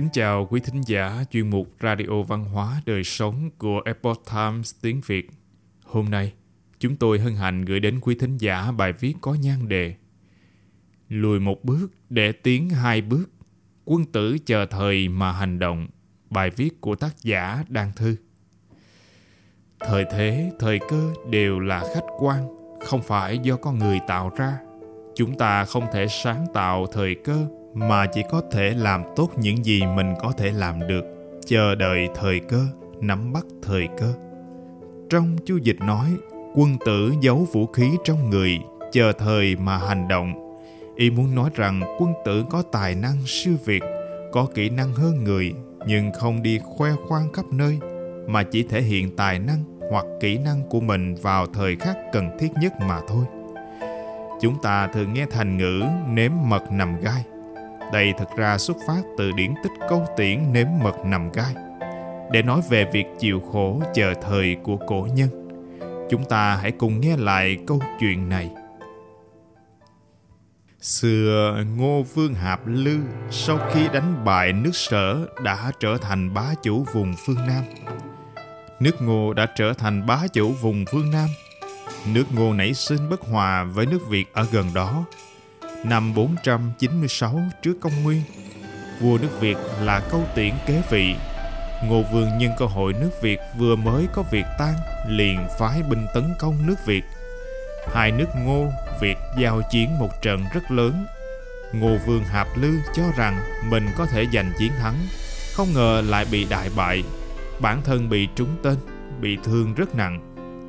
Kính chào quý thính giả chuyên mục Radio Văn hóa Đời Sống của Epoch Times tiếng Việt. Hôm nay, chúng tôi hân hạnh gửi đến quý thính giả bài viết có nhan đề Lùi một bước để tiến hai bước, quân tử chờ thời mà hành động. Bài viết của tác giả Đan Thư. Thời thế, thời cơ đều là khách quan, không phải do con người tạo ra. Chúng ta không thể sáng tạo thời cơ mà chỉ có thể làm tốt những gì mình có thể làm được. Chờ đợi thời cơ, nắm bắt thời cơ. Trong chu dịch nói, quân tử giấu vũ khí trong người, chờ thời mà hành động. Y muốn nói rằng quân tử có tài năng siêu việt, có kỹ năng hơn người, nhưng không đi khoe khoang khắp nơi, mà chỉ thể hiện tài năng hoặc kỹ năng của mình vào thời khắc cần thiết nhất mà thôi. Chúng ta thường nghe thành ngữ nếm mật nằm gai đây thực ra xuất phát từ điển tích câu tiễn nếm mật nằm gai, để nói về việc chịu khổ chờ thời của cổ nhân. Chúng ta hãy cùng nghe lại câu chuyện này. Xưa Ngô Vương Hạp Lư sau khi đánh bại nước sở đã trở thành bá chủ vùng phương Nam. Nước Ngô đã trở thành bá chủ vùng phương Nam. Nước Ngô nảy sinh bất hòa với nước Việt ở gần đó Năm 496 trước công nguyên, vua nước Việt là câu tiễn kế vị. Ngô Vương nhân cơ hội nước Việt vừa mới có việc tan, liền phái binh tấn công nước Việt. Hai nước Ngô, Việt giao chiến một trận rất lớn. Ngô Vương Hạp Lư cho rằng mình có thể giành chiến thắng, không ngờ lại bị đại bại. Bản thân bị trúng tên, bị thương rất nặng.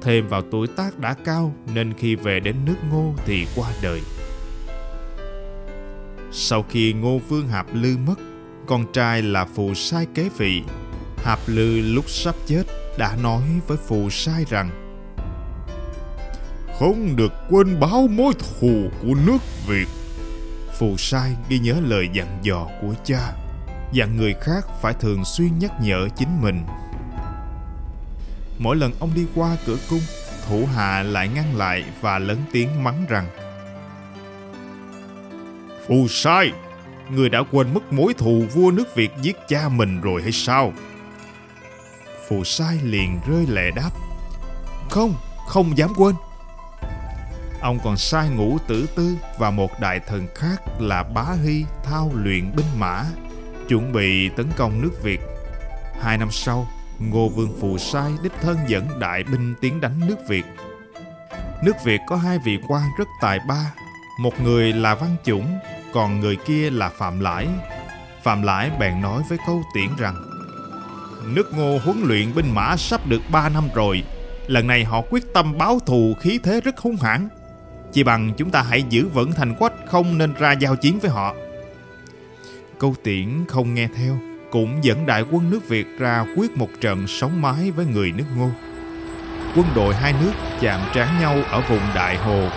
Thêm vào tuổi tác đã cao nên khi về đến nước Ngô thì qua đời. Sau khi Ngô Vương Hạp Lư mất, con trai là Phù Sai kế vị. Hạp Lư lúc sắp chết đã nói với Phù Sai rằng Không được quên báo mối thù của nước Việt. Phù Sai ghi nhớ lời dặn dò của cha, dặn người khác phải thường xuyên nhắc nhở chính mình. Mỗi lần ông đi qua cửa cung, thủ hạ lại ngăn lại và lớn tiếng mắng rằng Phù sai, người đã quên mất mối thù vua nước Việt giết cha mình rồi hay sao? Phù sai liền rơi lệ đáp. Không, không dám quên. Ông còn sai ngũ tử tư và một đại thần khác là Bá Hy thao luyện binh mã, chuẩn bị tấn công nước Việt. Hai năm sau, Ngô Vương Phù Sai đích thân dẫn đại binh tiến đánh nước Việt. Nước Việt có hai vị quan rất tài ba, một người là Văn Chủng, còn người kia là Phạm Lãi. Phạm Lãi bèn nói với câu tiễn rằng, Nước ngô huấn luyện binh mã sắp được 3 năm rồi. Lần này họ quyết tâm báo thù khí thế rất hung hãn. Chỉ bằng chúng ta hãy giữ vững thành quách, Không nên ra giao chiến với họ. Câu tiễn không nghe theo, Cũng dẫn đại quân nước Việt ra quyết một trận sống mái với người nước ngô. Quân đội hai nước chạm trán nhau ở vùng Đại Hồ.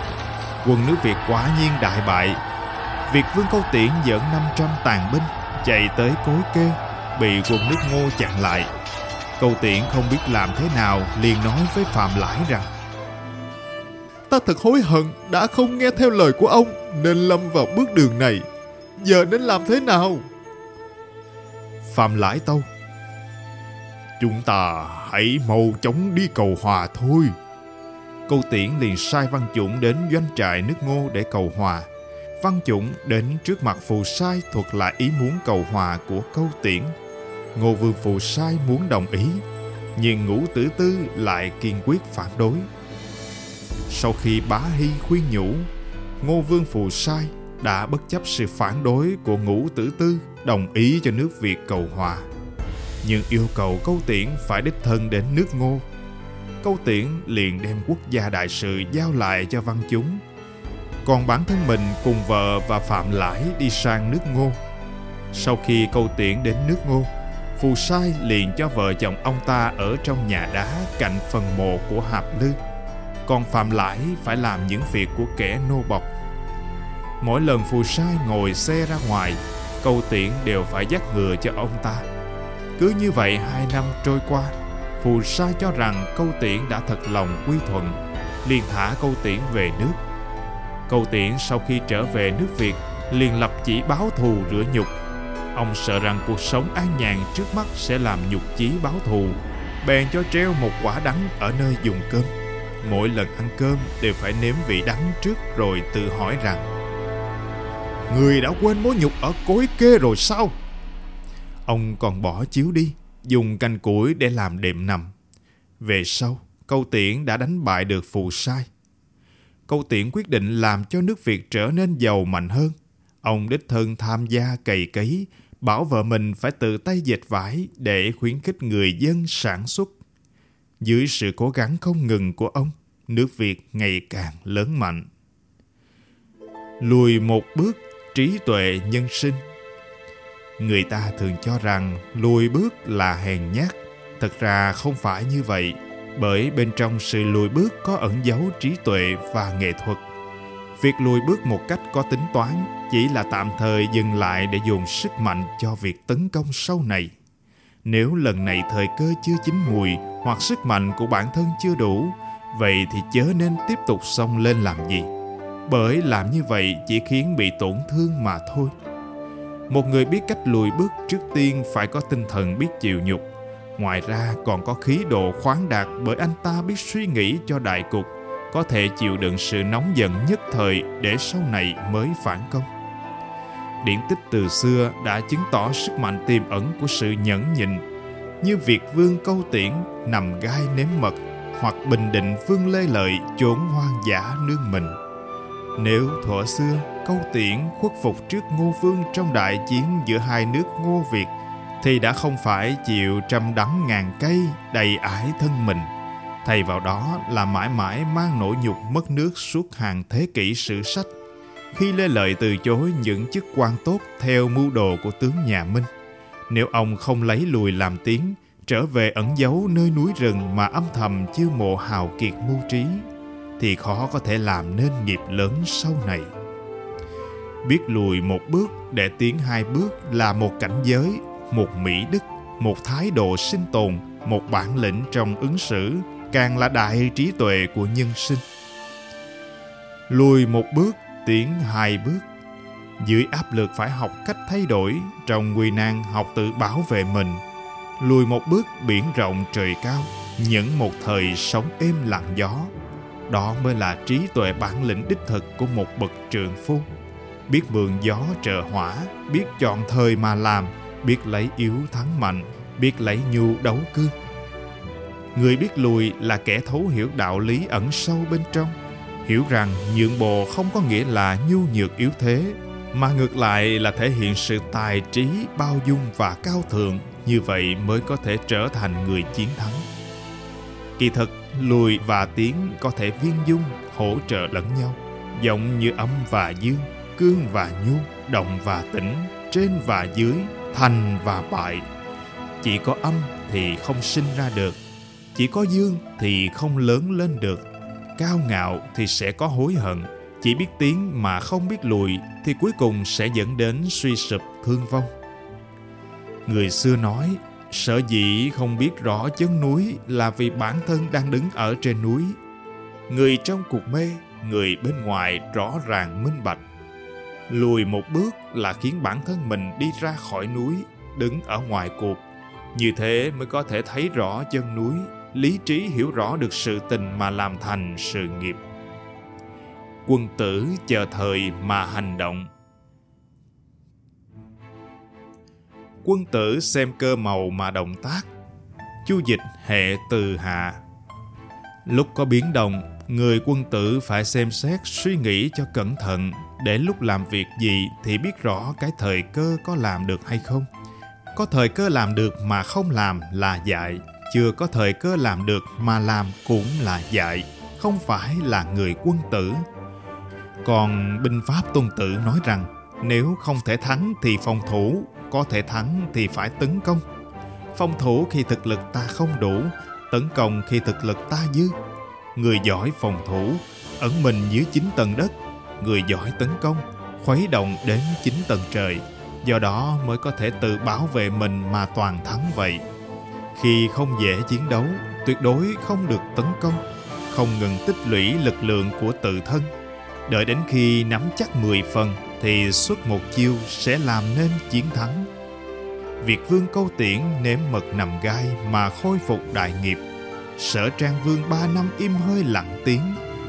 Quân nước Việt quả nhiên đại bại Việt Vương Câu Tiễn dẫn 500 tàn binh chạy tới cối kê, bị quân nước ngô chặn lại. Câu Tiễn không biết làm thế nào liền nói với Phạm Lãi rằng Ta thật hối hận đã không nghe theo lời của ông nên lâm vào bước đường này. Giờ nên làm thế nào? Phạm Lãi tâu Chúng ta hãy mau chóng đi cầu hòa thôi. Câu Tiễn liền sai Văn Chủng đến doanh trại nước ngô để cầu hòa. Văn Chủng đến trước mặt Phù Sai thuật lại ý muốn cầu hòa của câu tiễn. Ngô Vương Phù Sai muốn đồng ý, nhưng ngũ tử tư lại kiên quyết phản đối. Sau khi bá hy khuyên nhủ, Ngô Vương Phù Sai đã bất chấp sự phản đối của ngũ tử tư đồng ý cho nước Việt cầu hòa. Nhưng yêu cầu câu tiễn phải đích thân đến nước ngô. Câu tiễn liền đem quốc gia đại sự giao lại cho văn chúng còn bản thân mình cùng vợ và Phạm Lãi đi sang nước Ngô. Sau khi câu tiễn đến nước Ngô, Phù Sai liền cho vợ chồng ông ta ở trong nhà đá cạnh phần mộ của Hạp Lư. Còn Phạm Lãi phải làm những việc của kẻ nô bọc. Mỗi lần Phù Sai ngồi xe ra ngoài, câu tiễn đều phải dắt ngựa cho ông ta. Cứ như vậy hai năm trôi qua, Phù Sai cho rằng câu tiễn đã thật lòng quy thuận, liền thả câu tiễn về nước Câu tiễn sau khi trở về nước Việt liền lập chỉ báo thù rửa nhục. Ông sợ rằng cuộc sống an nhàn trước mắt sẽ làm nhục chí báo thù, bèn cho treo một quả đắng ở nơi dùng cơm. Mỗi lần ăn cơm đều phải nếm vị đắng trước rồi tự hỏi rằng Người đã quên mối nhục ở cối kê rồi sao? Ông còn bỏ chiếu đi, dùng canh củi để làm đệm nằm. Về sau, câu tiễn đã đánh bại được phù sai. Câu tiễn quyết định làm cho nước Việt trở nên giàu mạnh hơn. Ông đích thân tham gia cày cấy, bảo vợ mình phải tự tay dệt vải để khuyến khích người dân sản xuất. Dưới sự cố gắng không ngừng của ông, nước Việt ngày càng lớn mạnh. Lùi một bước trí tuệ nhân sinh người ta thường cho rằng lùi bước là hèn nhát thật ra không phải như vậy bởi bên trong sự lùi bước có ẩn dấu trí tuệ và nghệ thuật. Việc lùi bước một cách có tính toán chỉ là tạm thời dừng lại để dùng sức mạnh cho việc tấn công sau này. Nếu lần này thời cơ chưa chín mùi hoặc sức mạnh của bản thân chưa đủ, vậy thì chớ nên tiếp tục xông lên làm gì. Bởi làm như vậy chỉ khiến bị tổn thương mà thôi. Một người biết cách lùi bước trước tiên phải có tinh thần biết chịu nhục ngoài ra còn có khí độ khoáng đạt bởi anh ta biết suy nghĩ cho đại cục, có thể chịu đựng sự nóng giận nhất thời để sau này mới phản công. Điển tích từ xưa đã chứng tỏ sức mạnh tiềm ẩn của sự nhẫn nhịn như việc vương câu tiễn nằm gai nếm mật hoặc bình định vương lê lợi chốn hoang dã nương mình. Nếu thuở xưa, câu tiễn khuất phục trước Ngô Vương trong đại chiến giữa hai nước Ngô Việt thì đã không phải chịu trăm đắng ngàn cây đầy ải thân mình. Thay vào đó là mãi mãi mang nỗi nhục mất nước suốt hàng thế kỷ sử sách. Khi Lê Lợi từ chối những chức quan tốt theo mưu đồ của tướng nhà Minh, nếu ông không lấy lùi làm tiếng, trở về ẩn giấu nơi núi rừng mà âm thầm chiêu mộ hào kiệt mưu trí thì khó có thể làm nên nghiệp lớn sau này biết lùi một bước để tiến hai bước là một cảnh giới một mỹ đức, một thái độ sinh tồn, một bản lĩnh trong ứng xử, càng là đại trí tuệ của nhân sinh. Lùi một bước, tiến hai bước. Dưới áp lực phải học cách thay đổi trong nguy nan học tự bảo vệ mình. Lùi một bước, biển rộng trời cao, những một thời sống êm lặng gió. Đó mới là trí tuệ bản lĩnh đích thực của một bậc trượng phu. Biết mượn gió trợ hỏa, biết chọn thời mà làm biết lấy yếu thắng mạnh, biết lấy nhu đấu cương người biết lùi là kẻ thấu hiểu đạo lý ẩn sâu bên trong, hiểu rằng nhượng bộ không có nghĩa là nhu nhược yếu thế, mà ngược lại là thể hiện sự tài trí, bao dung và cao thượng, như vậy mới có thể trở thành người chiến thắng. Kỳ thực, lùi và tiến có thể viên dung, hỗ trợ lẫn nhau, giống như âm và dương, cương và nhu, động và tĩnh, trên và dưới thành và bại chỉ có âm thì không sinh ra được chỉ có dương thì không lớn lên được cao ngạo thì sẽ có hối hận chỉ biết tiến mà không biết lùi thì cuối cùng sẽ dẫn đến suy sụp thương vong người xưa nói Sở dĩ không biết rõ chân núi là vì bản thân đang đứng ở trên núi. Người trong cuộc mê, người bên ngoài rõ ràng minh bạch. Lùi một bước là khiến bản thân mình đi ra khỏi núi, đứng ở ngoài cuộc. Như thế mới có thể thấy rõ chân núi, lý trí hiểu rõ được sự tình mà làm thành sự nghiệp. Quân tử chờ thời mà hành động quân tử xem cơ màu mà động tác chu dịch hệ từ hạ lúc có biến động người quân tử phải xem xét suy nghĩ cho cẩn thận. Để lúc làm việc gì thì biết rõ cái thời cơ có làm được hay không. Có thời cơ làm được mà không làm là dại. Chưa có thời cơ làm được mà làm cũng là dại. Không phải là người quân tử. Còn binh pháp tôn tử nói rằng, nếu không thể thắng thì phòng thủ, có thể thắng thì phải tấn công. Phòng thủ khi thực lực ta không đủ, tấn công khi thực lực ta dư người giỏi phòng thủ, ẩn mình dưới chín tầng đất. Người giỏi tấn công, khuấy động đến chín tầng trời. Do đó mới có thể tự bảo vệ mình mà toàn thắng vậy. Khi không dễ chiến đấu, tuyệt đối không được tấn công, không ngừng tích lũy lực lượng của tự thân. Đợi đến khi nắm chắc 10 phần, thì xuất một chiêu sẽ làm nên chiến thắng. Việt vương câu tiễn nếm mật nằm gai mà khôi phục đại nghiệp. Sở trang vương ba năm im hơi lặng tiếng,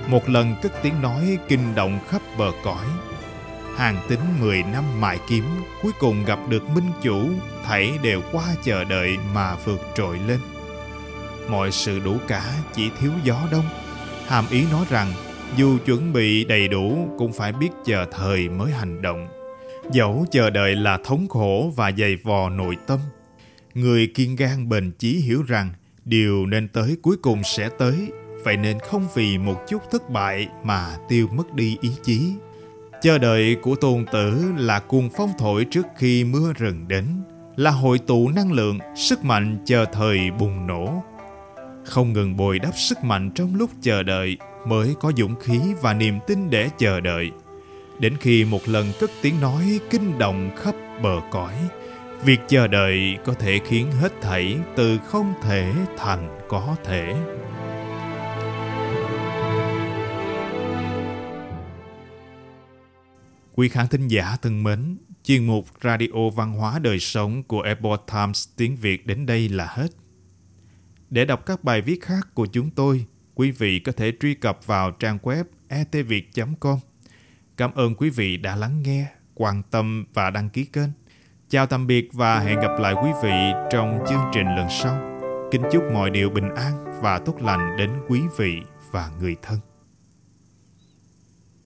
một lần cất tiếng nói kinh động khắp bờ cõi. Hàng tính mười năm mài kiếm, cuối cùng gặp được minh chủ, thảy đều qua chờ đợi mà vượt trội lên. Mọi sự đủ cả chỉ thiếu gió đông. Hàm ý nói rằng, dù chuẩn bị đầy đủ cũng phải biết chờ thời mới hành động. Dẫu chờ đợi là thống khổ và dày vò nội tâm, người kiên gan bền chí hiểu rằng điều nên tới cuối cùng sẽ tới, vậy nên không vì một chút thất bại mà tiêu mất đi ý chí. Chờ đợi của tôn tử là cuồng phong thổi trước khi mưa rừng đến, là hội tụ năng lượng, sức mạnh chờ thời bùng nổ. Không ngừng bồi đắp sức mạnh trong lúc chờ đợi mới có dũng khí và niềm tin để chờ đợi. Đến khi một lần cất tiếng nói kinh động khắp bờ cõi, việc chờ đợi có thể khiến hết thảy từ không thể thành có thể. Quý khán thính giả thân mến, chuyên mục Radio Văn hóa Đời Sống của Epoch Times tiếng Việt đến đây là hết. Để đọc các bài viết khác của chúng tôi, quý vị có thể truy cập vào trang web etviet.com. Cảm ơn quý vị đã lắng nghe, quan tâm và đăng ký kênh. Chào tạm biệt và hẹn gặp lại quý vị trong chương trình lần sau. Kính chúc mọi điều bình an và tốt lành đến quý vị và người thân.